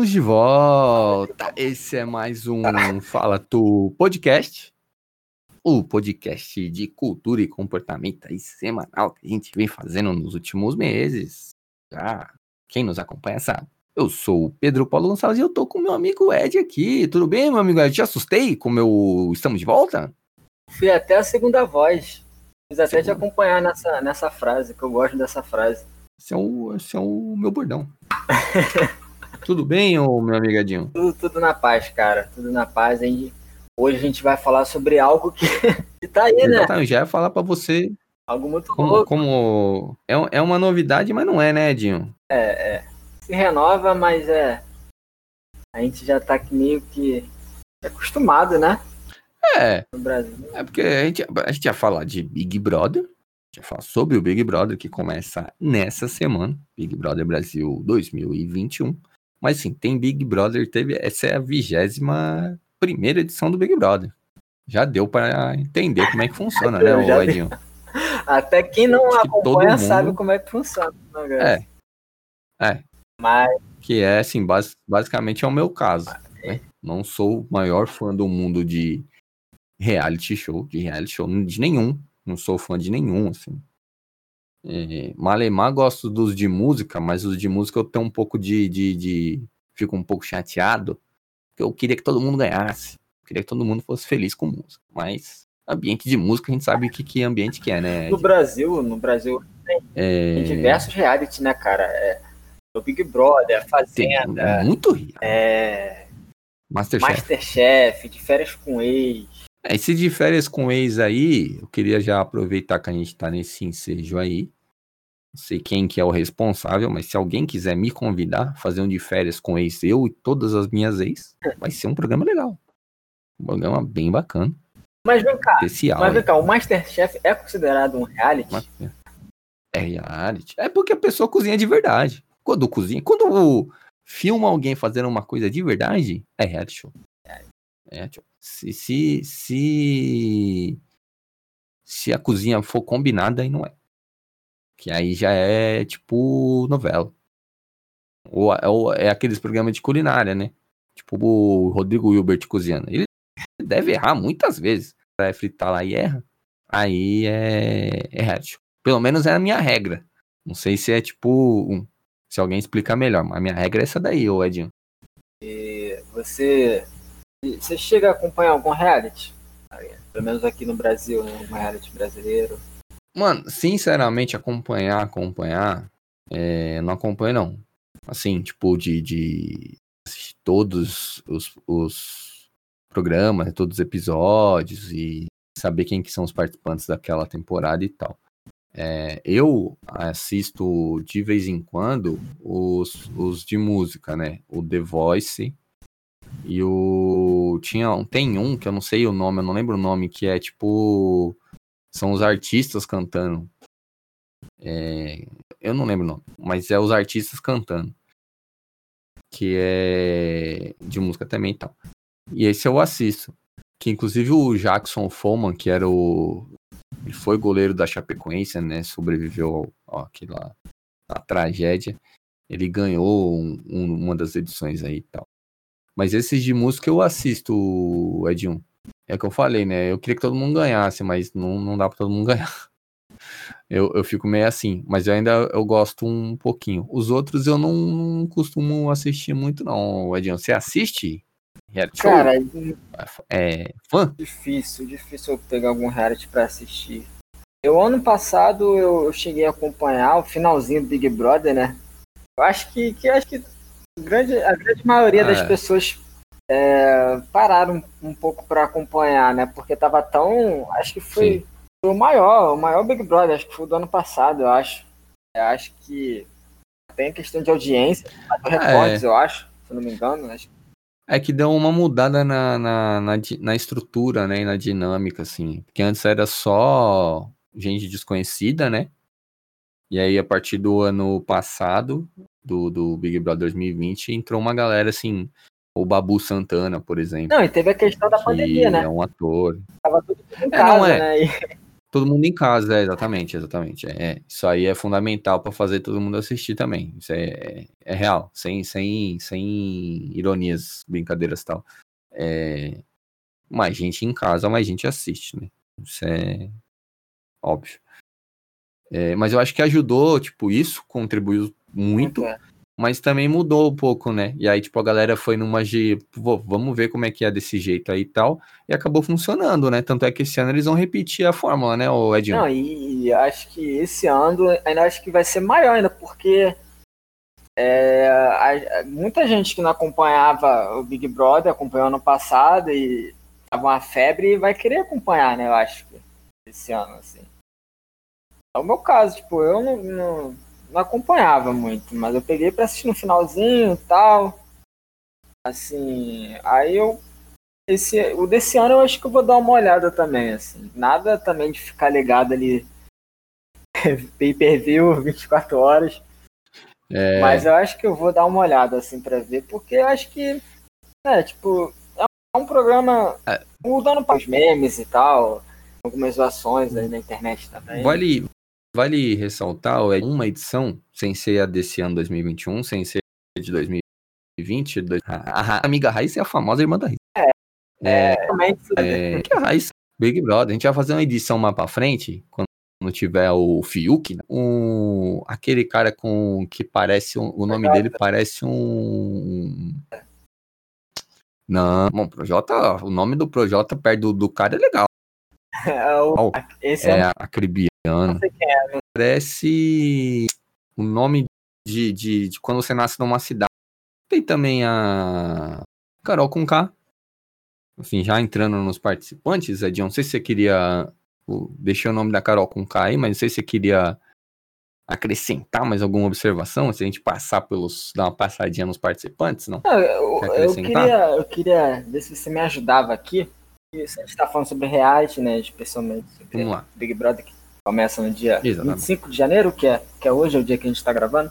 Estamos de volta. Esse é mais um Fala Tu podcast. O podcast de cultura e comportamento aí semanal que a gente vem fazendo nos últimos meses. Já quem nos acompanha sabe. Eu sou o Pedro Paulo Gonçalves e eu tô com meu amigo Ed aqui. Tudo bem, meu amigo Ed? Te assustei com o meu Estamos de volta? Fui até a segunda voz. Fiz até te acompanhar nessa, nessa frase, que eu gosto dessa frase. Esse é o, esse é o meu bordão. tudo bem, ô, meu amigadinho? Tudo, tudo na paz, cara. Tudo na paz. Hein? Hoje a gente vai falar sobre algo que, que tá aí, né? Exatamente, já ia falar pra você Algo muito como, louco. como é, é uma novidade, mas não é, né, Edinho? É, é. Se renova, mas é. A gente já tá meio que acostumado, né? É, No Brasil. é porque a gente, a gente ia falar de Big Brother, a gente ia falar sobre o Big Brother que começa nessa semana, Big Brother Brasil 2021. Mas sim, tem Big Brother, teve, essa é a vigésima primeira edição do Big Brother. Já deu para entender como é que funciona, né, deu. Edinho? Até quem não Acho que todo acompanha mundo- sabe como é que funciona. Né? É, é, Mas que é assim, bas- basicamente é o meu caso. né? Não sou o maior fã do mundo de reality show, de reality show de nenhum. Não sou fã de nenhum, assim. É, Malemar gosto dos de música, mas os de música eu tenho um pouco de, de, de- Fico um pouco chateado. Porque eu queria que todo mundo ganhasse. Eu queria que todo mundo fosse feliz com música. Mas ambiente de música a gente sabe o que, que ambiente que é, né? no Brasil, no Brasil tem É, diversos reality, né, cara? É, o Big Brother, a tem, Fazenda, é muito rico. é, Masterchef. Masterchef, de férias com ex. É, esse de férias com ex aí, eu queria já aproveitar que a gente tá nesse ensejo aí. Não sei quem que é o responsável, mas se alguém quiser me convidar, fazer um de férias com ex, eu e todas as minhas ex, vai ser um programa legal. Um programa bem bacana, Mas vem cá, especial. mas vem cá, o Masterchef é considerado um reality? Mas- É reality. É porque a pessoa cozinha de verdade. Quando cozinha, quando filma alguém fazendo uma coisa de verdade, é reality show. É, tipo, se, se, se, se a cozinha for combinada, aí não é. Que aí já é tipo novela. Ou, ou é aqueles programas de culinária, né? Tipo o Rodrigo Hilbert cozinhando. Ele deve errar muitas vezes. Vai fritar lá e erra. Aí é, é show. Pelo menos é a minha regra. Não sei se é tipo. um- se alguém explicar melhor, mas a minha regra é essa daí, ô Edinho. E você, você chega a acompanhar algum reality? Pelo menos aqui no Brasil, né? Um reality brasileiro. Mano, sinceramente, acompanhar, acompanhar, é, não acompanho não. Assim, tipo, de, de assistir todos os, os programas, todos os episódios e saber quem que são os participantes daquela temporada e tal. É, eu assisto de vez em quando os, os de música, né? O The Voice e o. Tinha, tem um que eu não sei o nome, eu não lembro o nome, que é tipo. São os artistas cantando. É, eu não lembro o nome, mas é os artistas cantando. Que é de música também e tal. E esse eu assisto. Que inclusive o Jackson Foman, que era o. Ele foi goleiro da Chapecoense, né? Sobreviveu ao, àquela tragédia. Ele ganhou um- um- uma das edições aí e tal. Mas esses de música eu assisto, Edinho. É o que eu falei, né? Eu queria que todo mundo ganhasse, mas não, não dá pra todo mundo ganhar. Eu, eu fico meio assim, mas eu ainda eu gosto um pouquinho. Os outros eu não, não costumo assistir muito, não, Edinho. Você assiste? Reality show? Cara, é fã? difícil, difícil eu pegar algum reality pra assistir. Eu ano passado eu, eu cheguei a acompanhar o finalzinho do Big Brother, né? Eu acho que, que acho que grande, a grande maioria das É. pessoas é, pararam um pouco pra acompanhar, né? Porque tava tão. Acho que foi, foi o maior, o maior Big Brother, acho que foi o do ano passado, eu acho. Eu acho que tem questão de audiência, bateu recordes, eu acho, se eu não me engano. Acho É que deu uma mudada na, na, na, na estrutura, né? E na dinâmica, assim. Porque antes era só gente desconhecida, né? E aí, a partir do ano passado, do, do Big Brother 2020, entrou uma galera assim. O Babu Santana, por exemplo. Não, e teve a questão da que pandemia, né? é um ator. Tava tudo em É, casa, não é. né? E- Todo mundo em casa, é, exatamente, exatamente. É, é. isso aí é fundamental para fazer todo mundo assistir também. Isso é, é real, sem, sem, sem ironias, brincadeiras e tal. É, mais gente em casa, mais gente assiste, né? Isso é óbvio. É, mas eu acho que ajudou, tipo, isso contribuiu muito. É mas também mudou um pouco, né? E aí, tipo, a galera foi numa de, vamos ver como é que é desse jeito aí e tal, e acabou funcionando, né? Tanto é que esse ano eles vão repetir a fórmula, né, o Edinho? Não, e, e acho que esse ano ainda acho que vai ser maior ainda, porque é, a, muita gente que não acompanhava o Big Brother, acompanhou ano passado e tava uma febre, vai querer acompanhar, né, eu acho, esse ano, assim. É o meu caso, tipo, eu não, não não acompanhava muito, mas eu peguei para assistir no finalzinho e tal. Assim, aí eu esse o desse ano eu acho que eu vou dar uma olhada também, assim. Nada também de ficar ligado ali pay-per-view 24 horas. É... Mas eu acho que eu vou dar uma olhada assim para ver, porque eu acho que é, tipo, é um programa é. mudando para os memes e tal, algumas zoações aí na internet também. Vale, Vale ressaltar, é uma edição, sem ser a desse ano 2021, sem ser de 2020. A, a amiga Raíssa é a famosa irmã da Raíssa. É, é, é, é que a Raíssa, Big Brother, a gente vai fazer uma edição mais pra frente, quando tiver o Fiuk, né? um, aquele cara com que parece, um, o nome dele parece um... Não, bom, Projota, o nome do Projota perto do, do cara é legal. É, o, esse é, é acribiano. É, Parece o nome de, de, de, quando você nasce numa cidade. Tem também a Carol com K. Enfim, já entrando nos participantes, Edion, não sei se você queria. Deixei o nome da Carol com K aí, mas não sei se você queria acrescentar mais alguma observação, se a gente passar pelos. dar uma passadinha nos participantes, não? não eu, eu, queria, eu queria ver se você me ajudava aqui isso, a gente tá falando sobre reality, né? Especialmente sobre Vamos lá. Big Brother, que começa no dia Exatamente. 25 de janeiro, que é, que é hoje, é o dia que a gente tá gravando.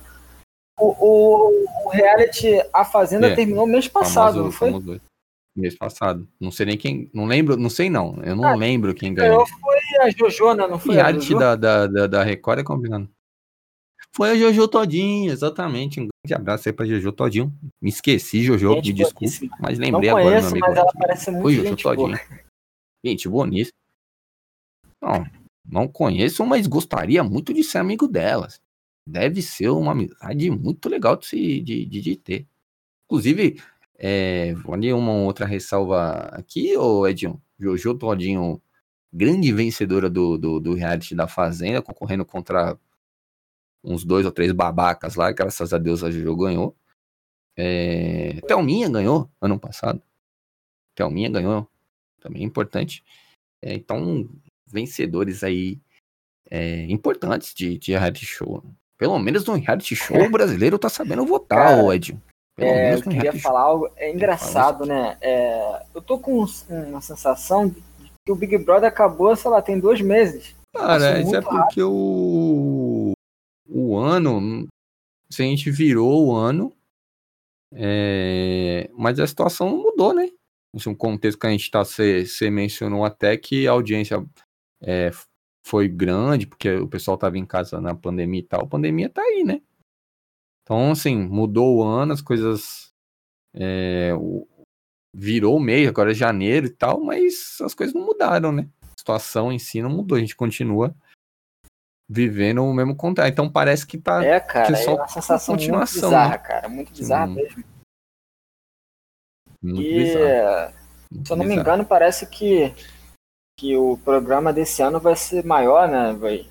O, o, o reality A Fazenda é, terminou mês passado, famoso, não foi? Famoso. Mês passado. Não sei nem quem. Não lembro, não sei não. Eu não ah, lembro quem ganhou. Foi a Jojo, né? Não foi? Reality da, da, da, da Record é combinando. Foi a Jojo Todinho, exatamente. Um grande abraço aí pra Jojo Todinho. Me esqueci, Jojo, gente, me desculpe, mas lembrei conheço, agora. Mas ela parece muito Foi Jojo gente Todinho. Boa. Gente, boníssimo. Não, não conheço, mas gostaria muito de ser amigo delas. Deve ser uma amizade muito legal de, se, de, de, de ter. Inclusive, é, ali uma outra ressalva aqui, ô Edinho. Jojo Todinho, grande vencedora do, do, do reality da Fazenda, concorrendo contra uns dois ou três babacas lá, graças a Deus a Jojo ganhou. É, Thelminha ganhou ano passado. Thelminha ganhou, também é importante. É, então, vencedores aí é, importantes de, de reality show. Pelo menos no reality show o brasileiro tá sabendo votar, Cara, Ed. Pelo é, menos no eu queria falar algo, é engraçado, né? É, eu tô com uma sensação de que o Big Brother acabou, sei lá, tem dois meses. Cara, isso é porque o o ano, se a gente virou o ano, é, mas a situação mudou, né? Esse é um contexto que a gente está, você, mencionou até que a audiência é, foi grande, porque o pessoal estava em casa na pandemia e tal. A pandemia está aí, né? Então, assim, mudou o ano, as coisas. É, virou o mês, agora é janeiro e tal, mas as coisas não mudaram, né? A situação em si não mudou, a gente continua vivendo o mesmo contexto. Então parece que tá é, cara, que é só é uma sensação continuação, muito bizarra, né? cara, muito bizarra hum. mesmo. Muito e, bizarro. se eu não bizarro. me engano, parece que que o programa desse ano vai ser maior, né? Vai,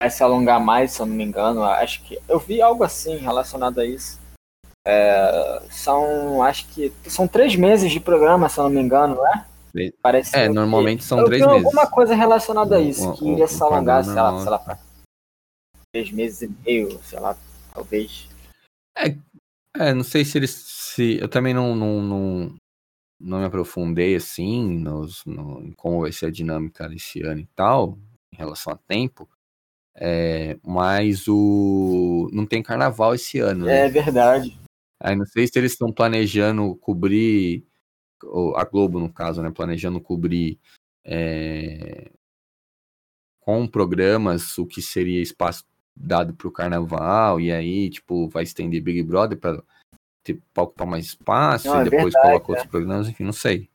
vai se alongar mais, se eu não me engano. Acho que eu vi algo assim relacionado a isso. É, são, acho que são três meses de programa, se eu não me engano, não é? Parece é, normalmente são três meses. alguma coisa relacionada a isso, que iria se alongar, sei lá, sei lá, pra três meses e meio, sei lá, talvez. É, é não sei se eles. Se, eu também não, não, não, não me aprofundei assim nos, no, em como vai ser a dinâmica desse ano e tal, em relação a tempo. É, mas o. Não tem carnaval esse ano. Né? É verdade. Aí não sei se eles estão planejando cobrir a Globo no caso, né, planejando cobrir é, com programas, o que seria espaço dado para o carnaval, e aí, tipo, vai estender Big Brother para ocupar mais espaço, não, e é depois verdade, coloca outros é. programas, enfim, não sei.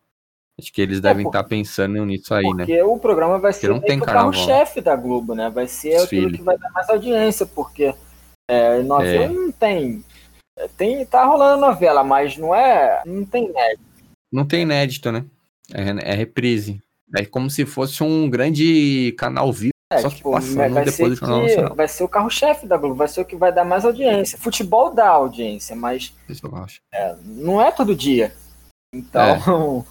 Acho que eles é, devem estar tá pensando nisso aí, porque né? Porque o programa vai ser o carro-chefe da Globo, né? Vai ser aquilo que vai dar mais audiência, porque é, novela é. não tem. Tem, tá rolando novela, mas não é. Não tem inédito. Não tem inédito, né? É, é reprise. É como se fosse um grande canal vivo. É, só tipo, que passando vai depois do Jornal que, Nacional. Vai ser o carro-chefe da Globo, vai ser o que vai dar mais audiência. Futebol dá audiência, mas é, não é todo dia. Então,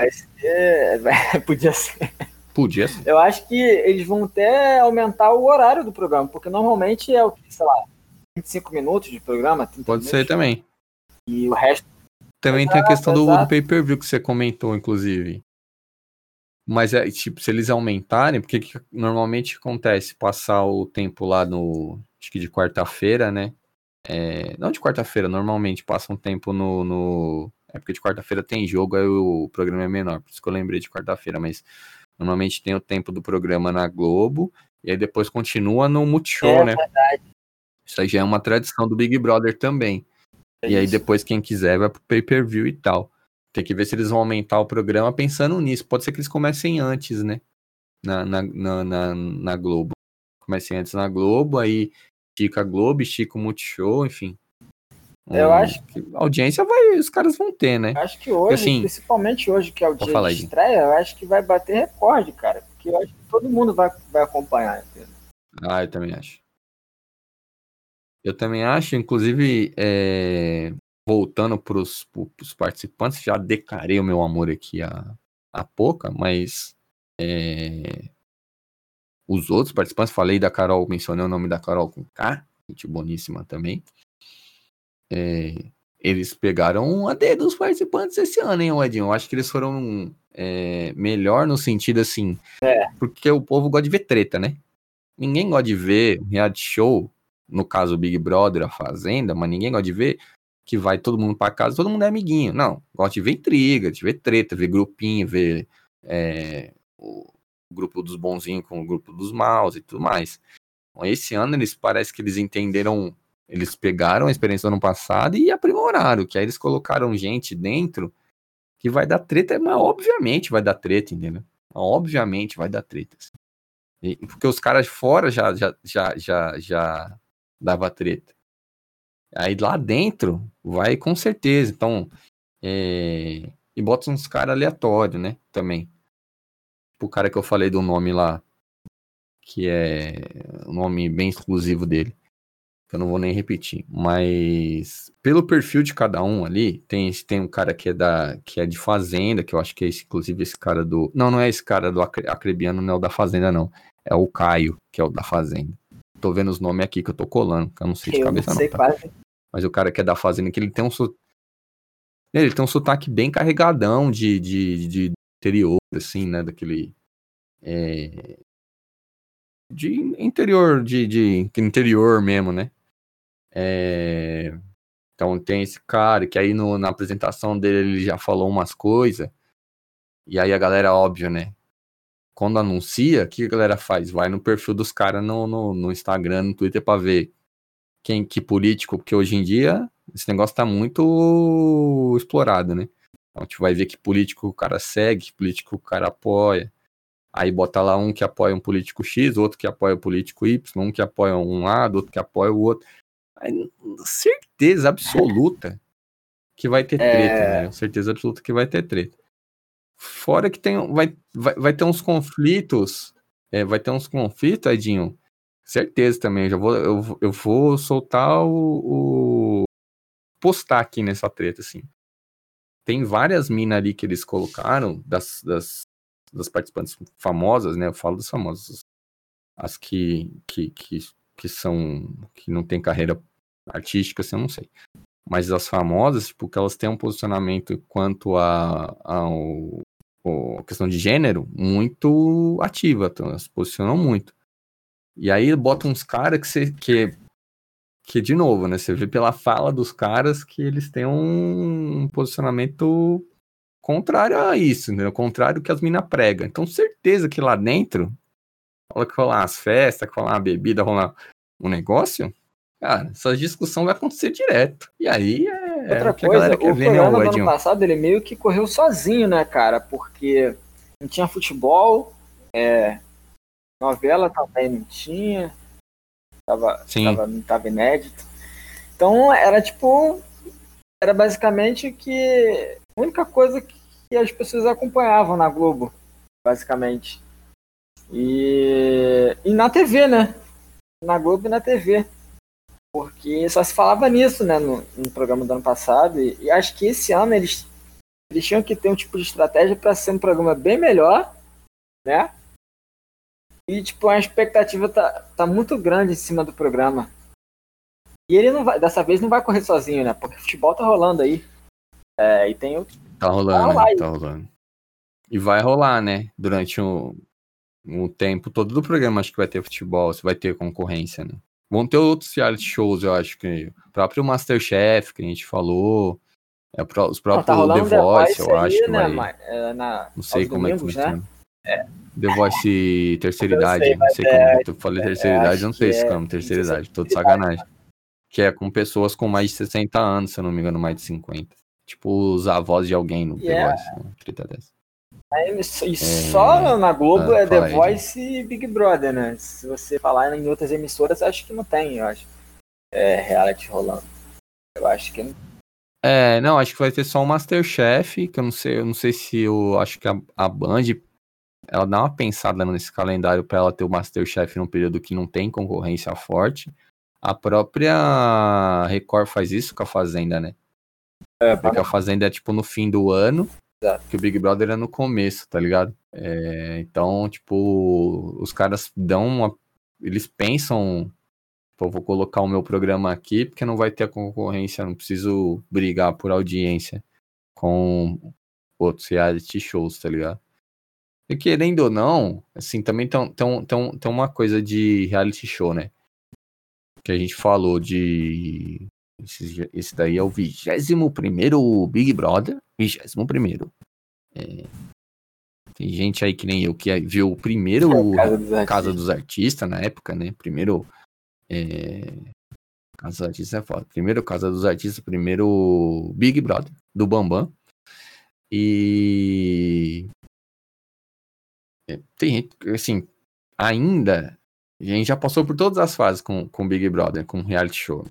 é. vai ser, vai, podia ser. Podia ser. Eu acho que eles vão até aumentar o horário do programa, porque normalmente é o que, sei lá, 25 minutos de programa. Pode minutos, ser também. E o resto. Também tem a questão do, do pay-per-view que você comentou, inclusive. Mas é tipo, se eles aumentarem, porque que normalmente acontece? Passar o tempo lá no. Acho que de quarta-feira, né? É, não de quarta-feira, normalmente passa um tempo no. no é porque de quarta-feira tem jogo, aí o programa é menor, por isso que eu lembrei de quarta-feira, mas Normalmente tem o tempo do programa na Globo e aí depois continua no Multishow, é, né? Verdade. Isso aí já é uma tradição do Big Brother também. É e aí depois quem quiser vai pro pay-per-view e tal. Tem que ver se eles vão aumentar o programa pensando nisso. Pode ser que eles comecem antes, né? Na, na, na, na, na Globo. Comecem antes na Globo, aí estica a Globo, estica o Multishow, enfim. Eu hum, acho que a audiência vai, os caras vão ter, né? Acho que hoje, assim, principalmente hoje que é o dia de aí. estreia, eu acho que vai bater recorde, cara. Porque eu acho que todo mundo vai, vai acompanhar, entendeu? Ah, eu também acho. Eu também acho, inclusive, é, voltando para os participantes, já declarei o meu amor aqui a, a pouca, mas é, os outros participantes, falei da Carol, mencionei o nome da Carol com K, gente boníssima também. É, eles pegaram a D dos participantes esse ano, hein, Edinho? Eu acho que eles foram é, melhor no sentido assim. É. Porque o povo gosta de ver treta, né? Ninguém gosta de ver reality show, no caso Big Brother, a Fazenda, mas ninguém gosta de ver que vai todo mundo para casa, todo mundo é amiguinho. Não, gosta de ver intriga, de ver treta, ver grupinho, ver é, o grupo dos bonzinhos com o grupo dos maus e tudo mais. Esse ano eles parece que eles entenderam eles pegaram a experiência do ano passado e aprimoraram, que aí eles colocaram gente dentro que vai dar treta, mas obviamente vai dar treta, entendeu? Obviamente vai dar treta. E, porque os caras fora já, já, já, já, já dava treta. Aí lá dentro vai com certeza. Então, é... e bota uns caras aleatórios, né? Também. O cara que eu falei do nome lá, que é o nome bem exclusivo dele eu não vou nem repetir, mas pelo perfil de cada um ali, tem, tem um cara que é da que é de fazenda, que eu acho que é esse, inclusive esse cara do, não, não é esse cara do Acrebiano, não é o da fazenda não, é o Caio, que é o da fazenda. Tô vendo os nomes aqui que eu tô colando, que eu não sei de eu cabeça não, sei não tá? Mas o cara que é da fazenda, que ele tem um ele tem um sotaque bem carregadão de, de, de interior, assim, né, daquele é, de interior, de, de interior mesmo, né? É... Então tem esse cara que aí no, na apresentação dele ele já falou umas coisas. E aí a galera, óbvio, né? Quando anuncia, o que a galera faz? Vai no perfil dos caras no, no, no, Instagram, no Twitter pra ver quem que político, porque hoje em dia esse negócio tá muito explorado, né? Então a gente vai ver que político o cara segue, que político o cara apoia. Aí bota lá um que apoia um político X, outro que apoia o político Y, um que apoia um lado, outro que apoia o outro certeza absoluta que vai ter treta, é... né? Certeza absoluta que vai ter treta. Fora que tem, vai, vai, vai ter uns conflitos, é, vai ter uns conflitos, Edinho. Certeza também, já vou, eu, eu vou soltar o, o postar aqui nessa treta, assim. Tem várias minas ali que eles colocaram, das, das, das participantes famosas, né? Eu falo das famosas. As que, que, que que são que não tem carreira artística, assim, eu não sei. Mas as famosas, tipo, que elas têm um posicionamento quanto a, ao, a questão de gênero muito ativa, então se posicionam muito. E aí bota uns caras que, você, que, que, de novo, né, você vê pela fala dos caras que eles têm um posicionamento contrário a isso, né, contrário que as minas pregam. Então, certeza que lá dentro Fala que rolar as festas, que rolar a bebida, rolar um negócio, cara, essa discussão vai acontecer direto. E aí é. Outra é o que a coisa, o ver, né, do ano passado, ele meio que correu sozinho, né, cara? Porque não tinha futebol, é, novela também não tinha, tava, Sim. tava, não tava inédito. Então era tipo, era basicamente que a única coisa que as pessoas acompanhavam na Globo, basicamente. E, e na TV, né? Na Globo e na TV. Porque só se falava nisso, né, no, no programa do ano passado. E, e acho que esse ano eles, eles tinham que ter um tipo de estratégia para ser um programa bem melhor, né? E, tipo, a expectativa tá, tá muito grande em cima do programa. E ele não vai, dessa vez não vai correr sozinho, né? Porque o futebol tá rolando aí. É, e tem outro. Tá rolando, rolar né? Tá rolando. E vai rolar, né? Durante o, o tempo todo do programa, acho que vai ter futebol, se vai ter concorrência, né? Vão ter outros reality shows, eu acho que. O próprio Masterchef, que a gente falou. É, os próprios tá rolando The Voice, eu acho que né? vai. é, na, Não sei como domingos, é que né? funciona. The Voice terceira idade. sei, não sei é- como. Eu falei terceira é, idade, acho eu não sei se é- chama terceira idade. Tô de terceira idade, sacanagem. Que é com pessoas com mais de 60 anos, se eu não me engano, mais de 50. Tipo, os avós de alguém no The Yeah. Voice. Né? Treta dessa. E só na Globo Ah, é The fala aí, Voice e Big Brother, né? Se você falar em outras emissoras, acho que não tem, eu acho. É, reality rolando. Eu acho que não. É, não, acho que vai ter só o Masterchef, que eu não sei, eu não sei se eu acho que a, a Band ela dá uma pensada nesse calendário pra ela ter o Masterchef num período que não tem concorrência forte. A própria Record faz isso com a Fazenda, né? É, Porque a Fazenda é tipo no fim do ano, Exato. que o Big Brother é no começo, tá ligado? É, então, tipo, os caras dão uma. Eles pensam, pô, vou colocar o meu programa aqui porque não vai ter a concorrência, não preciso brigar por audiência com outros reality shows, tá ligado? E querendo ou não, assim, também tem, tem, tem, tem uma coisa de reality show, né? Que a gente falou de. Esse, esse daí é o 21 Big Brother. 21. É, tem gente aí que nem eu que viu o primeiro Casa dos Artistas. Casa dos Artistas na época, né? Primeiro. É... Casa dos Artistas é foda. Primeiro Casa dos Artistas, primeiro Big Brother, do Bambam. E. é, Tem gente, assim, ainda. A gente já passou por todas as fases com com Big Brother, com reality show.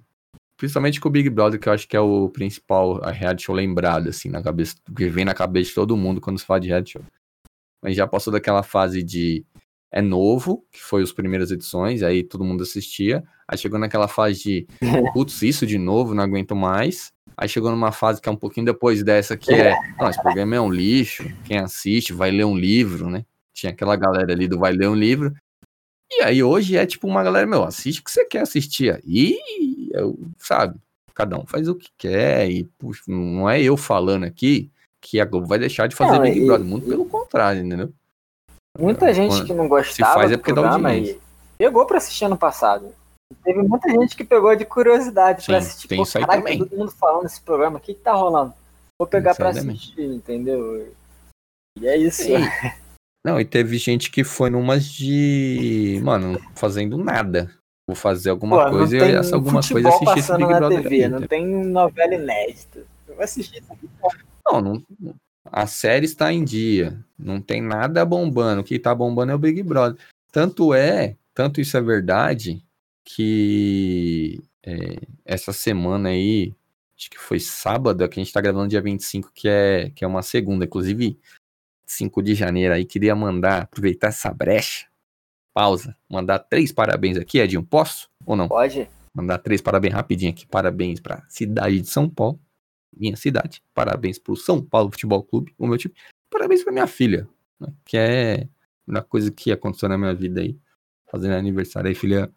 Principalmente com o Big Brother, que eu acho que é o principal a reality show lembrado, assim, na cabeça, que vem na cabeça de todo mundo quando se fala de reality show. Mas já passou daquela fase de é novo, que foi as primeiras edições, aí todo mundo assistia. Aí chegou naquela fase de, putz, isso de novo, não aguento mais. Aí chegou numa fase que é um pouquinho depois dessa, que é, não, esse programa é um lixo, quem assiste vai ler um livro, né? Tinha aquela galera ali do vai ler um livro. E aí hoje é tipo uma galera, meu, assiste o que você quer assistir aí, eu, sabe? Cada um faz o que quer e, puxa, não é eu falando aqui que a Globo vai deixar de fazer Não, Big e- Brother, muito pelo contrário, entendeu? Muita gente Quando que não gostava faz é porque dá programa e audiência. pegou pra assistir ano passado. Teve muita gente que pegou de curiosidade pra Sim, assistir. tem Pô, caraca, também. todo mundo falando nesse programa, o que que tá rolando? Vou pegar pra assistir, entendeu? E é isso. Não, e teve gente que foi numas de. Mano, fazendo nada. Vou fazer alguma Pô, coisa e essa alguma coisa futebol assistir esse Big na Brother TV, aí, não tá? tem novela inédita. Eu vou assistir isso aqui. Não, não, a série está em dia. Não tem nada bombando. O que tá bombando é o Big Brother. Tanto é, tanto isso é verdade, que é, essa semana aí, acho que foi sábado, que a gente tá gravando dia 25, que é, que é uma segunda. Inclusive, 5 de janeiro aí, queria mandar, aproveitar essa brecha. Pausa. Mandar três parabéns aqui, Edinho. Posso ou não? Pode? Mandar três parabéns rapidinho aqui. Parabéns pra cidade de São Paulo, minha cidade. Parabéns pro São Paulo Futebol Clube, o meu time. Parabéns pra minha filha, né, que é uma coisa que aconteceu na minha vida aí. Fazendo aniversário aí, filha.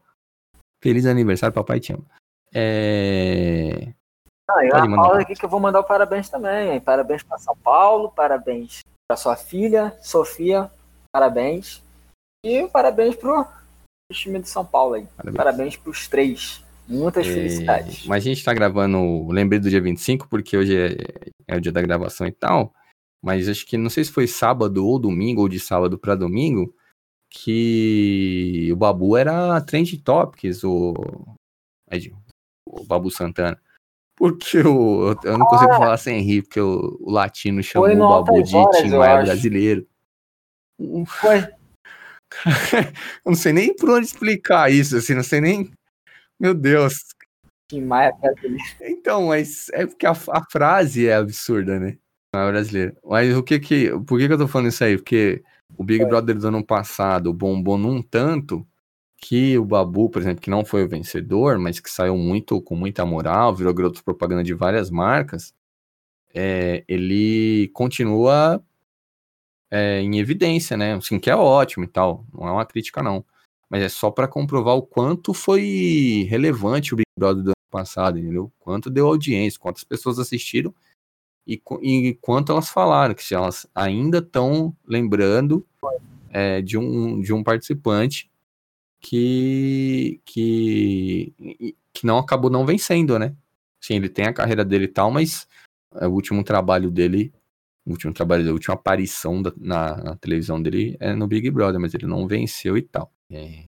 Feliz aniversário, papai te ama. É... Ah, e mandar. pausa aqui que eu vou mandar o parabéns também. Parabéns pra São Paulo, parabéns pra sua filha, Sofia, parabéns. E parabéns pro, time de São Paulo aí. Parabéns. Parabéns pros três. Muitas É, felicidades. Mas a gente tá gravando, lembrei do dia 25, porque hoje é, é o dia da gravação e tal. Mas acho que não sei se foi sábado ou domingo, ou de sábado pra domingo. que o Babu era trend topics, o, o Babu Santana. Porque o, eu não consigo ah, falar sem rir, porque o, o latino chamou o Babu de Tim Maia brasileiro. Foi. eu não sei nem por onde explicar isso, assim, não sei nem. Meu Deus. Tim Maia brasileiro. Então, mas é porque a, a frase é absurda, né? É brasileiro. Mas o que que. Por que, que eu tô falando isso aí? Porque o Big Brother do ano passado bombou num tanto que o Babu, por exemplo, que não foi o vencedor, mas que saiu muito com muita moral, virou garoto propaganda de várias marcas, é, ele continua é, em evidência, né? Assim, que é ótimo e tal, não é uma crítica não, mas é só para comprovar o quanto foi relevante o Big Brother do ano passado, entendeu? Quanto deu audiência, quantas pessoas assistiram e, e quanto elas falaram, que se elas ainda estão lembrando é, de, um, de um participante que, que, que não acabou não vencendo, né? Sim, ele tem a carreira dele e tal, mas é, o último trabalho dele, o último trabalho, a última aparição da, na, na, televisão dele é no Big Brother, mas ele não venceu e tal. É,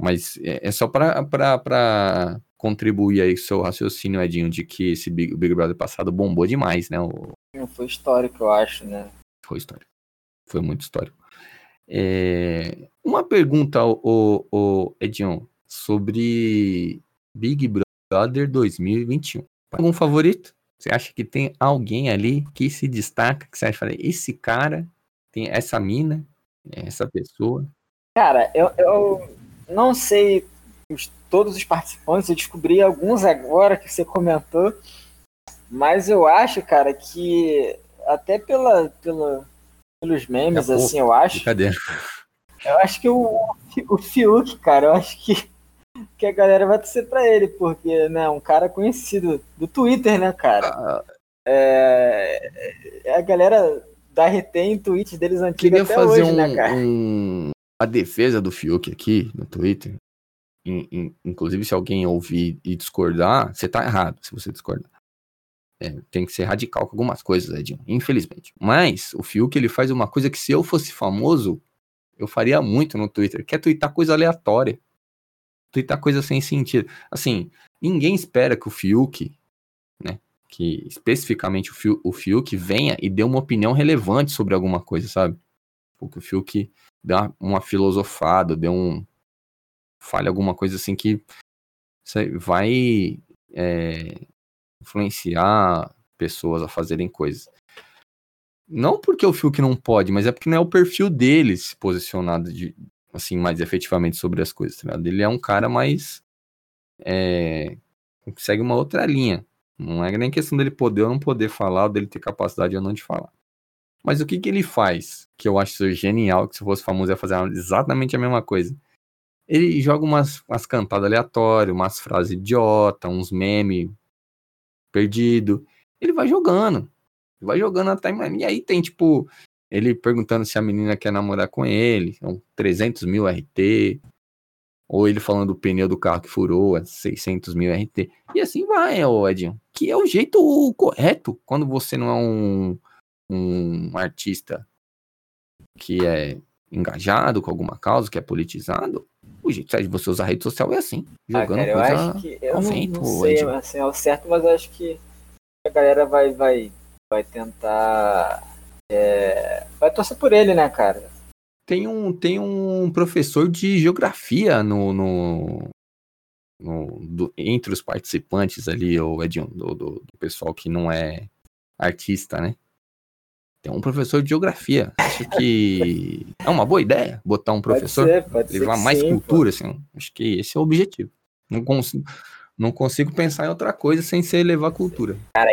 mas é, é só para contribuir aí com o seu raciocínio, Edinho, de que esse Big, Big Brother passado bombou demais, né? O... Foi histórico, eu acho, né? Foi histórico. Foi muito histórico. É, uma pergunta, o, o Edion, sobre Big Brother 2021. Algum favorito? Você acha que tem alguém ali que se destaca, que você acha, esse cara, tem essa mina, essa pessoa? Cara, eu, eu não sei os, todos os participantes, eu descobri alguns agora que você comentou, mas eu acho, cara, que até pela, pela, pelos memes, é assim, eu acho. Cadê? Eu acho que o, o Fiuk, cara, eu acho que, que a galera vai torcer pra ele, porque, né, um cara conhecido do Twitter, né, cara? Ah. É, a galera da retém tweets deles antigos Queria até fazer hoje, né, um, né, cara? Um, a defesa do Fiuk aqui no Twitter. In, in, inclusive, se alguém ouvir e discordar, você tá errado se você discordar. É, tem que ser radical com algumas coisas, Edinho, infelizmente. Mas o Fiuk ele faz uma coisa que se eu fosse famoso, eu faria muito no Twitter, que é twittar coisa aleatória. Twittar coisa sem sentido. Assim, ninguém espera que o Fiuk, né, que especificamente o, Fiuk, o Fiuk venha e dê uma opinião relevante sobre alguma coisa, sabe? Porque o Fiuk uma, uma filosofada, dê um... fale alguma coisa assim que vai é, influenciar pessoas a fazerem coisas. Não porque o Fiuk não pode, mas é porque não é o perfil dele se posicionado de, assim, mais efetivamente sobre as coisas, tá Ele é um cara mais. É, segue uma outra linha. Não é nem questão dele poder ou não poder falar, ou dele ter capacidade ou não de falar. Mas o que, que ele faz, que eu acho genial, que se fosse famoso ia fazer exatamente a mesma coisa. Ele joga umas, umas cantadas aleatórias, umas frases idiota, uns memes perdido. Ele vai jogando. Vai jogando a timeline. E aí tem, tipo, ele perguntando se a menina quer namorar com ele. São 300 mil RT. Ou ele falando do pneu do carro que furou, é 600 mil RT. E assim vai, ô Edinho. Que é o jeito correto quando você não é um, um artista que é engajado com alguma causa, que é politizado. O jeito de você usar a rede social é assim. Ah, jogando ah, cara, eu coisa acho que, eu não, vento, não sei assim, ao certo, mas eu acho que a galera vai, vai vai tentar. É, vai torcer por ele, né, cara? Tem um, tem um professor de geografia no, no, no do, entre os participantes ali, o Edinho, do, do, do, pessoal que não é artista, né? Tem um professor de geografia. Acho que é uma boa ideia botar um professor, pode ser, pode levar mais sim, cultura, pô. assim. Acho que esse é o objetivo. Não consigo, não consigo pensar em outra coisa sem ser levar cultura. Cara,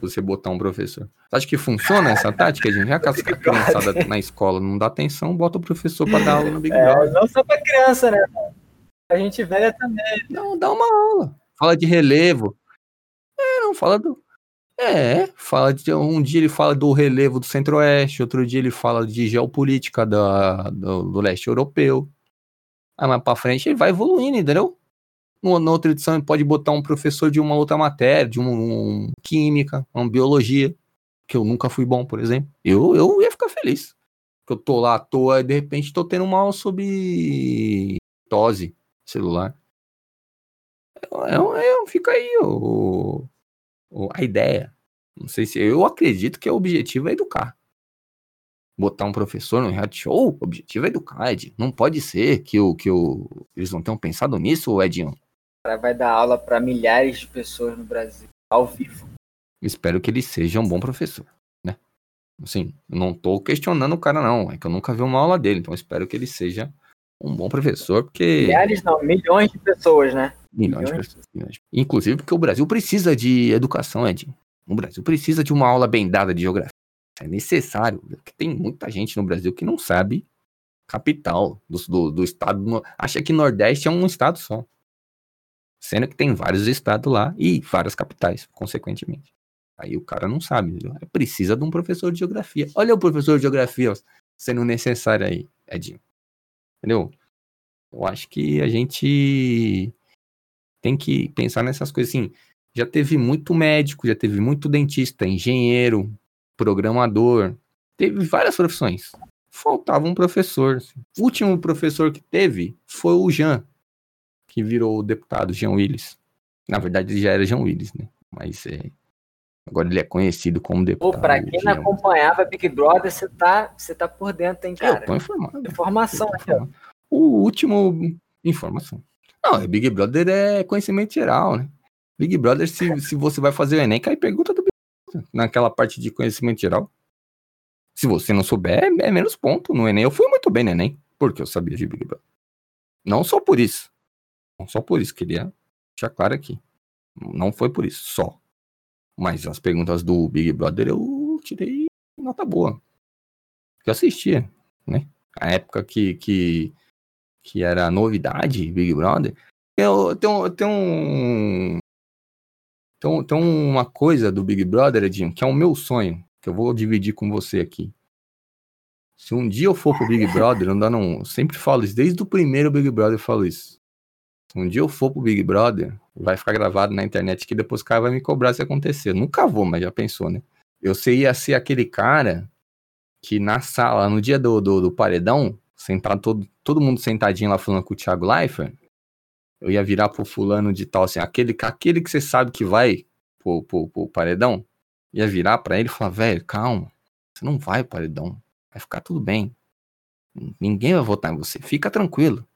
você botar um professor. Acha que funciona essa tática, gente? Já que a criançada na escola não dá atenção, bota o professor para dar aula no Big é, Brother. Não só para criança, né? A gente velha também. Não, dá uma aula. Fala de relevo. É, não, fala do. É, fala de. Um dia ele fala do relevo do Centro-Oeste, outro dia ele fala de geopolítica da, do, do leste europeu. Aí mais pra frente ele vai evoluindo, entendeu? Na outra edição ele pode botar um professor de uma outra matéria, de um, um química, uma biologia, que eu nunca fui bom, por exemplo. Eu, eu ia ficar feliz. que eu tô lá à toa e de repente tô tendo mal sobre tose celular. É, é, fica aí o, o, a ideia. Não sei se eu acredito que o objetivo é educar. Botar um professor no reality show, o objetivo é educar, Ed. Não pode ser que, o, que o, eles não tenham pensado nisso, Edinho. Vai dar aula para milhares de pessoas no Brasil, ao vivo. Espero que ele seja um bom professor, né? Assim, não tô questionando o cara, não. É que eu nunca vi uma aula dele, então espero que ele seja um bom professor, porque. Milhares não, milhões de pessoas, né? Milhões, milhões. de pessoas. Inclusive porque o Brasil precisa de educação, Ed. O Brasil precisa de uma aula bem dada de geografia. É necessário, porque tem muita gente no Brasil que não sabe capital do, do, do estado. Acha que Nordeste é um estado só. Sendo que tem vários estados lá e várias capitais, consequentemente. Aí o cara não sabe, entendeu? Precisa de um professor de geografia. Olha o professor de geografia ó, sendo necessário aí, Edinho. Entendeu? Eu acho que a gente tem que pensar nessas coisas assim. Já teve muito médico, já teve muito dentista, engenheiro, programador, teve várias profissões. Faltava um professor. Assim. O último professor que teve foi o Jean, que virou o deputado, Jean Willis. Na verdade, ele já era Jean Willis, né? Mas é, agora ele é conhecido como deputado. Pô, pra quem não acompanhava Big Brother, você tá, você tá por dentro, hein, cara? Eu tô informado. Informação aqui, ó. O último. Informação. Não, é Big Brother é conhecimento geral, né? Big Brother, se, se você vai fazer o Enem, cai pergunta do Big Brother, naquela parte de conhecimento geral. Se você não souber, é, é menos ponto no Enem. Eu fui muito bem no Enem, porque eu sabia de Big Brother. Não só por isso. Não só por isso, queria deixar claro aqui. Não foi por isso, só. Mas as perguntas do Big Brother eu tirei nota boa. Eu assistia, né? A época que, que que era novidade, Big Brother, eu tenho, tenho um. Tem, tem uma coisa do Big Brother, Edinho, que é o meu sonho, que eu vou dividir com você aqui. Se um dia eu for pro Big Brother, não dá não. Eu sempre falo isso, desde o primeiro Big Brother eu falo isso. Um dia eu for pro Big Brother, vai ficar gravado na internet que depois o cara vai me cobrar se acontecer. Nunca vou, mas já pensou, né? Eu ia ser aquele cara que na sala, no dia do, do, do paredão, sentado todo, todo mundo sentadinho lá falando com o Thiago Leifert, eu ia virar pro fulano de tal, assim, aquele, aquele que você sabe que vai pro, pro, pro paredão, ia virar para ele e falar, velho, calma, você não vai paredão, vai ficar tudo bem. Ninguém vai votar em você, fica tranquilo.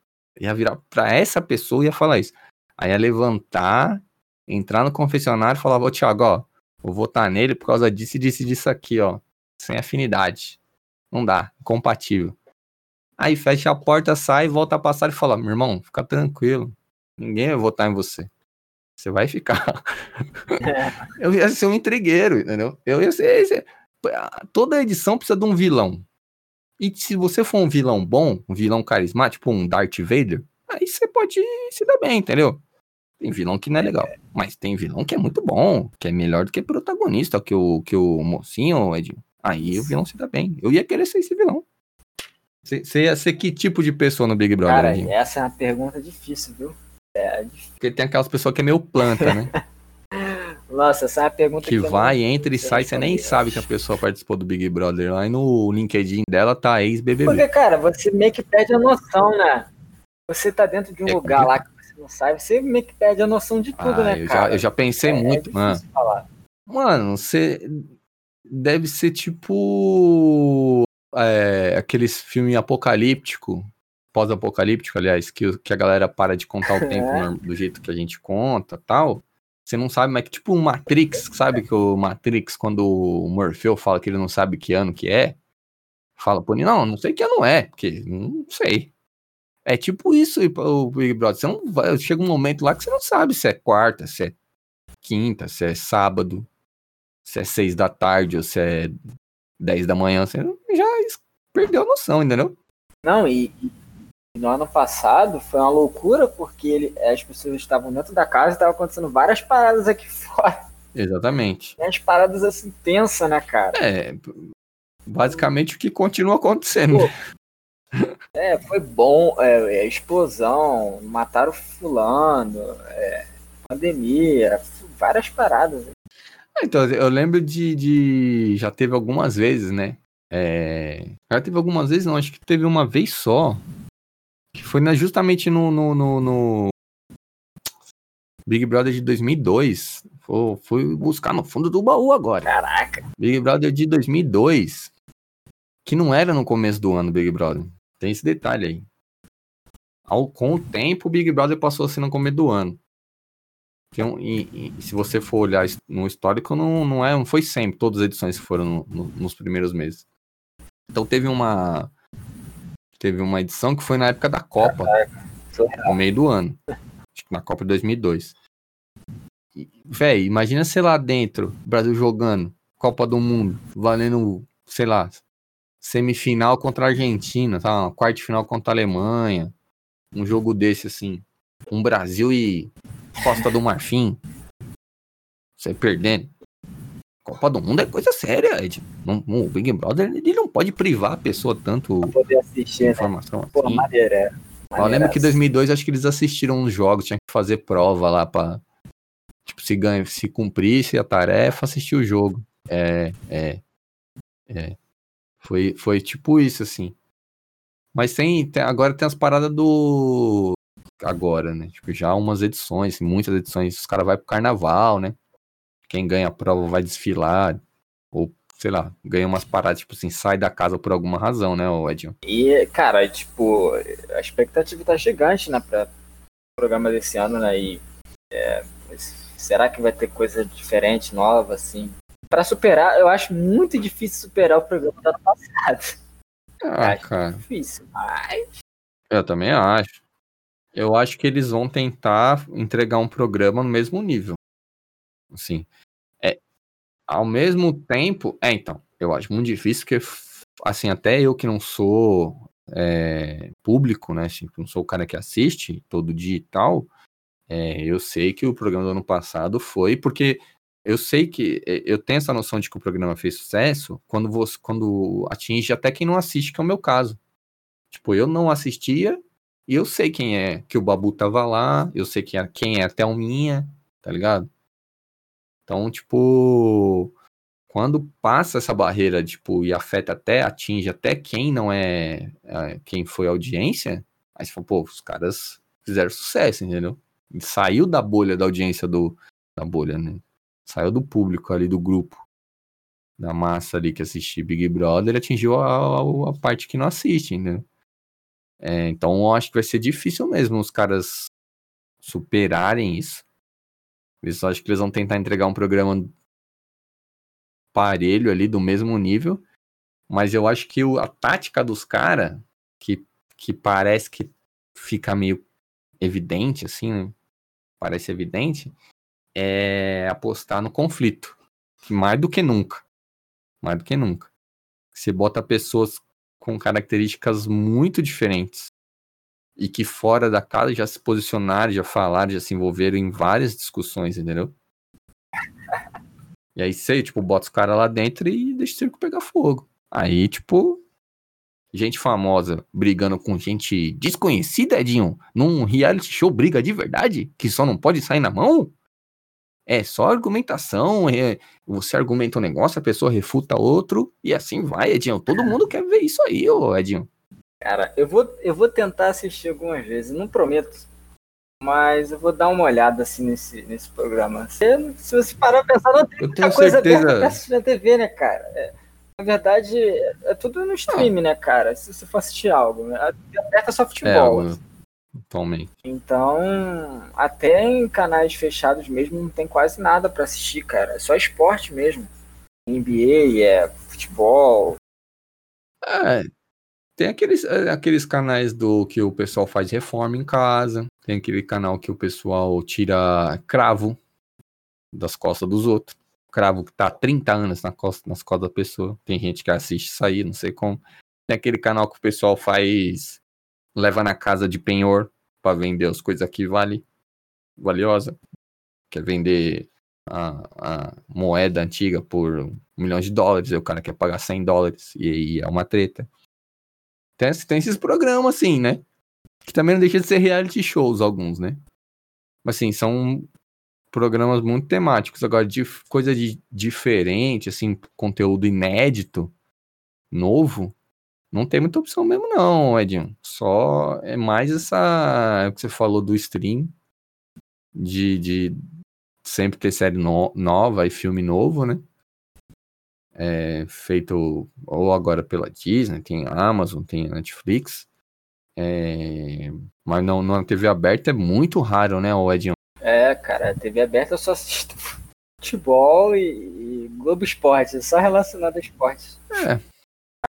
Ia virar pra essa pessoa e ia falar isso. Aí ia levantar, entrar no confessionário e falar, ô Thiago, ó, vou votar nele por causa disso e disso e disso aqui, ó. Sem afinidade. Não dá, incompatível. Aí fecha a porta, sai, volta a passar e fala: meu irmão, fica tranquilo. Ninguém vai votar em você. Você vai ficar. É. eu ia ser um entregueiro, entendeu? Eu ia ser. Toda edição precisa de um vilão. E se você for um vilão bom, um vilão carismático, tipo um Darth Vader, aí você pode se dar bem, entendeu? Tem vilão que não é legal. Mas tem vilão que é muito bom, que é melhor do que protagonista, que o, que o mocinho, Edinho. Aí o vilão se dá bem. Eu ia querer ser esse vilão. Você ia ser que tipo de pessoa no Big Brother? Cara, essa é uma pergunta difícil, viu? É difícil. Porque tem aquelas pessoas que é meio planta, né? Nossa, essa é uma pergunta que, que vai, entra e sai, você nem sabe que a pessoa participou do Big Brother. Lá e no LinkedIn dela tá ex-BBB. Porque, cara, você meio que perde a noção, né? Você tá dentro de um é lugar lá que você não sabe, você meio que perde a noção de tudo, ah, né, eu cara? Já, eu já pensei é, muito, é mano. Falar. Mano, você deve ser tipo é, aqueles filmes apocalíptico, pós-apocalíptico, aliás, que, que a galera para de contar o tempo é. do jeito que a gente conta tal. Você não sabe, mas que tipo o Matrix, sabe que o Matrix, quando o Morpheu fala que ele não sabe que ano que é, fala por não, não sei que ano é, porque não sei. É tipo isso o Big Brother. Você não vai, chega um momento lá que você não sabe se é quarta, se é quinta, se é sábado, se é seis da tarde ou se é 10 da manhã, você já perdeu a noção, entendeu? Não, e no ano passado foi uma loucura porque ele, as pessoas estavam dentro da casa e estavam acontecendo várias paradas aqui fora. Exatamente. E as paradas assim tensas, né, cara? É, basicamente o que continua acontecendo. Pô, é, foi bom, é, é, explosão, mataram fulano, é, pandemia, várias paradas. Então, eu lembro de, de, Já teve algumas vezes, né? É... Já teve algumas vezes, não, acho que teve uma vez só. Que foi na, justamente no, no, no, no, Big Brother de 2002. Fui, fui buscar no fundo do baú agora. Caraca. Big Brother de 2002. Que não era no começo do ano, Big Brother. Tem esse detalhe aí. Ao, com o tempo, o Big Brother passou a ser no começo do ano. Então, e, e, se você for olhar no histórico, não, não, é, não foi sempre. Todas as edições foram no, no, nos primeiros meses. Então teve uma. Teve uma edição que foi na época da Copa. No meio do ano na Copa de 2002. Véi, imagina, sei lá, dentro, Brasil jogando Copa do Mundo, valendo, sei lá, semifinal contra a Argentina, tá? Uma quarta final contra a Alemanha. Um jogo desse, assim. Um Brasil e Costa do Marfim. Você perdendo. Copa do Mundo é coisa séria, Ed. Não, o Big Brother ele não pode privar a pessoa tanto poder assistir, né? informação né? Pô, assim. maneira. Eu lembro que em 2002 acho que eles assistiram uns jogos, tinha que fazer prova lá pra. Tipo, se, ganha, se cumprisse a tarefa, assistir o jogo. É, é. É. Foi, foi tipo isso, assim. Mas tem, tem agora tem as paradas do. Agora, né? Tipo, já umas edições, muitas edições, os caras vão pro carnaval, né? Quem ganha a prova vai desfilar. Ou sei lá, ganha umas paradas, tipo assim, sai da casa por alguma razão, né, Edinho? E, cara, tipo, a expectativa tá gigante, né, pra programa desse ano, né, e é, será que vai ter coisa diferente, nova, assim? Para superar, eu acho muito difícil superar o programa do ano passado. Ah, cara. Difícil, mas... Eu também acho. Eu acho que eles vão tentar entregar um programa no mesmo nível. Assim, ao mesmo tempo, é, então, eu acho muito difícil, porque, assim, até eu que não sou é, público, né, assim, não sou o cara que assiste todo dia e tal, é, eu sei que o programa do ano passado foi, porque eu sei que, é, eu tenho essa noção de que o programa fez sucesso quando, você, quando atinge até quem não assiste, que é o meu caso. Tipo, eu não assistia, e eu sei quem é, que o Babu tava lá, eu sei quem é, quem é a Thelminha, tá ligado? Então, tipo, quando passa essa barreira, tipo, e afeta até, atinge até quem não é, é quem foi audiência, aí você fala, pô, os caras fizeram sucesso, entendeu? Saiu da bolha da audiência do, da bolha, né? Saiu do público ali, do grupo, da massa ali que assistia Big Brother, atingiu a, a, a parte que não assiste, entendeu? É, então eu acho que vai ser difícil mesmo os caras superarem isso. Eles acho que eles vão tentar entregar um programa parelho ali, do mesmo nível. Mas eu acho que o, a tática dos caras, que, que parece que fica meio evidente, assim, parece evidente, é apostar no conflito. Mais do que nunca. Mais do que nunca. Você bota pessoas com características muito diferentes e que fora da casa já se posicionaram, já falaram, já se envolveram em várias discussões, entendeu? E aí você, tipo, bota os caras lá dentro e deixa o circo pegar fogo. Aí, tipo, gente famosa brigando com gente desconhecida, Edinho, num reality show briga de verdade, que só não pode sair na mão? É só argumentação, é, você argumenta um negócio, a pessoa refuta outro, e assim vai, Edinho. Todo mundo quer ver isso aí, ô Edinho. Cara, eu vou, eu vou tentar assistir algumas vezes, não prometo. Mas eu vou dar uma olhada assim nesse, nesse programa. Se, se você parar pra pensar, não tem eu muita coisa certeza... pra assistir na TV, né, cara? É, na verdade, é tudo no stream, ah. né, cara? Se você for assistir algo. Né? Aberta só futebol. É, Atualmente. Então, até em canais fechados mesmo, não tem quase nada para assistir, cara. É só esporte mesmo. NBA, é futebol. É, tem aqueles, eh, aqueles canais do que o pessoal faz reforma em casa. Tem aquele canal que o pessoal tira cravo das costas dos outros. Cravo que tá há 30 anos na costa, nas costas da pessoa. Tem gente que assiste isso aí, não sei como. Tem aquele canal que o pessoal faz. Leva na casa de penhor para vender as coisas que vale. Valiosa. Quer vender a, a, moeda antiga por um milhão de dólares. Aí o cara quer pagar 100 dólares. E aí é uma treta. Tem, tem esses programas, assim, né? Que também não deixa de ser reality shows, alguns, né? Mas, assim, são programas muito temáticos. Agora, de coisa de diferente, assim, conteúdo inédito, novo, não tem muita opção mesmo, não, Edinho. Só é mais essa. É o que você falou do stream, de, de sempre ter série no, nova e filme novo, né? É, feito ou agora pela Disney, tem a Amazon, tem a Netflix. É, mas não, na TV aberta é muito raro, né, Edinho? É, cara, a TV aberta eu só assisto futebol e, e Globo Esporte, só relacionado a esportes. É.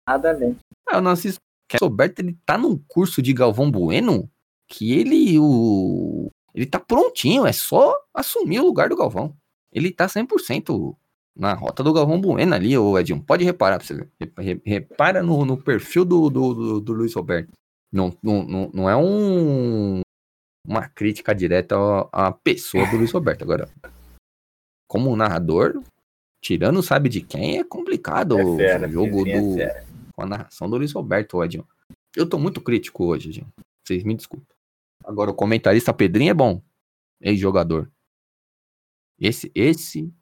Nada além. Ah, eu não assisto. Roberto, ele tá num curso de Galvão Bueno que ele o ele tá prontinho, é só assumir o lugar do Galvão. Ele tá 100% na rota do Galvão Bueno ali, ô Edinho. Pode reparar pra você ver. Repara no, no perfil do, do, do, do Luiz Roberto. Não, não, não é um, uma crítica direta à pessoa do Luiz Roberto. Agora, como narrador, tirando sabe de quem, é complicado é fera, o jogo do, é com a narração do Luiz Roberto, Edinho. Eu tô muito crítico hoje, Edinho. Vocês me desculpem. Agora, o comentarista Pedrinho é bom. Ex-jogador. Esse, esse.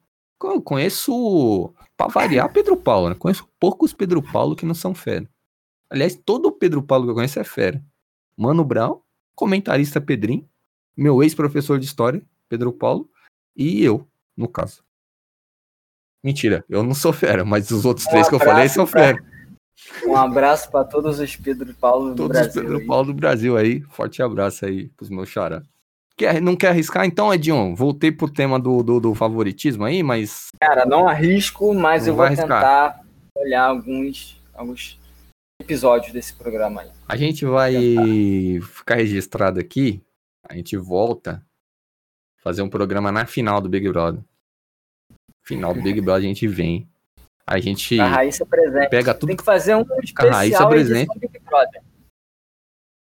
Eu conheço, pra variar, Pedro Paulo, né? Conheço poucos Pedro Paulo que não são fera. Aliás, todo o Pedro Paulo que eu conheço é fera. Mano Brown, comentarista Pedrinho, meu ex-professor de história, Pedro Paulo, e eu, no caso. Mentira, eu não sou fera, mas os outros um três que eu falei são fera. Um abraço para todos os Pedro Paulo do todos Brasil. Todos os Pedro aí. Paulo do Brasil aí. Forte abraço aí pros meus xará. Quer, não quer arriscar? Então, Edion, voltei pro tema do, do, do favoritismo aí, mas. Cara, não arrisco, mas não eu vou arriscar. tentar olhar alguns, alguns episódios desse programa aí. A gente vai ficar registrado aqui. A gente volta fazer um programa na final do Big Brother. Final do Big Brother a gente vem a gente a Raíssa presente. pega tudo. Tem que fazer um especial a Raíssa presente. Big Brother.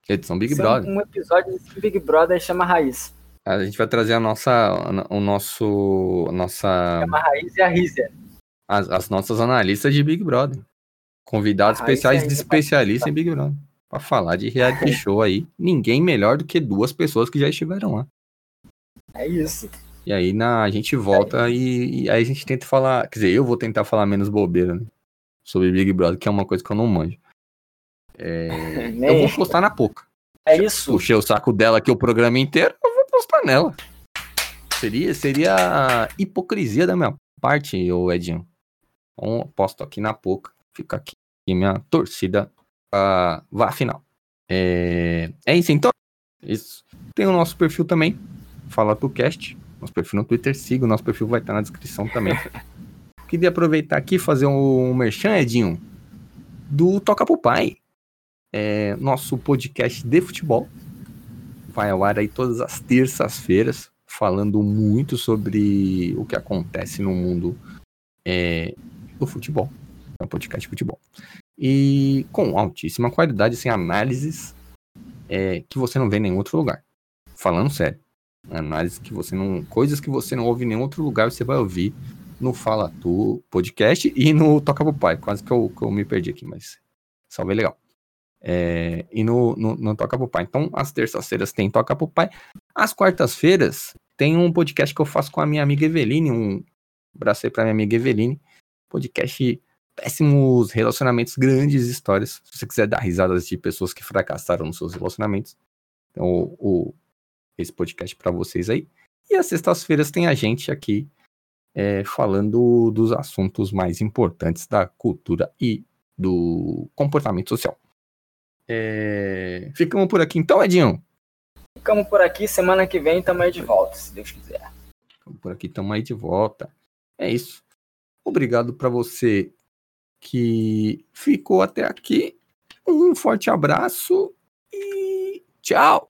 Edição Big Brother. Um episódio de Big Brother chama Raíssa. A gente vai trazer a nossa, o nosso, a nossa. Chama a Raíssa e a Rízia. As, as nossas analistas de Big Brother. Convidados especiais de especialistas em Big Brother. Pra falar de reality show aí. Ninguém melhor do que duas pessoas que já estiveram lá. É isso. E aí na, a gente volta é. e, e, aí a gente tenta falar. Quer dizer, eu vou tentar falar menos bobeira, né? Sobre Big Brother, que é uma coisa que eu não manjo. É, eu vou postar na pouca. É isso. Puxei o saco dela aqui o programa inteiro, eu vou postar nela. Seria, seria hipocrisia da minha parte, ô Edinho. Então, posto aqui na pouca. Fica aqui minha torcida uh, vá à final. É, é isso então. Isso. Tem o nosso perfil também. Fala do cast nosso perfil no Twitter, siga, o nosso perfil vai estar na descrição também. Queria aproveitar aqui e fazer um merchan, Edinho, do Toca pro Pai. É, nosso podcast de futebol. Vai ao ar aí todas as terças-feiras, falando muito sobre o que acontece no mundo é, do futebol. É um podcast de futebol. E com altíssima qualidade, sem análises é, que você não vê em nenhum outro lugar. Falando sério. Análise que você não. Coisas que você não ouve em nenhum outro lugar, você vai ouvir no Fala Tu podcast e no Toca pro Pai. Quase que eu, que eu me perdi aqui, mas salve legal. É, e no, no, no, Toca pro Pai. Então, às terças-feiras tem Toca pro Pai. Às quartas-feiras tem um podcast que eu faço com a minha amiga Eveline. Um abraço aí pra minha amiga Eveline. Podcast Péssimos Relacionamentos, Grandes Histórias. Se você quiser dar risadas de pessoas que fracassaram nos seus relacionamentos. Então, o, o esse podcast para vocês aí. E às sextas-feiras tem a gente aqui é, falando dos assuntos mais importantes da cultura e do comportamento social. É... Ficamos por aqui então, Edinho? Ficamos por aqui, semana que vem estamos aí de volta, se Deus quiser. Ficamos por aqui, estamos aí de volta. É isso. Obrigado para você que ficou até aqui. Um forte abraço e tchau!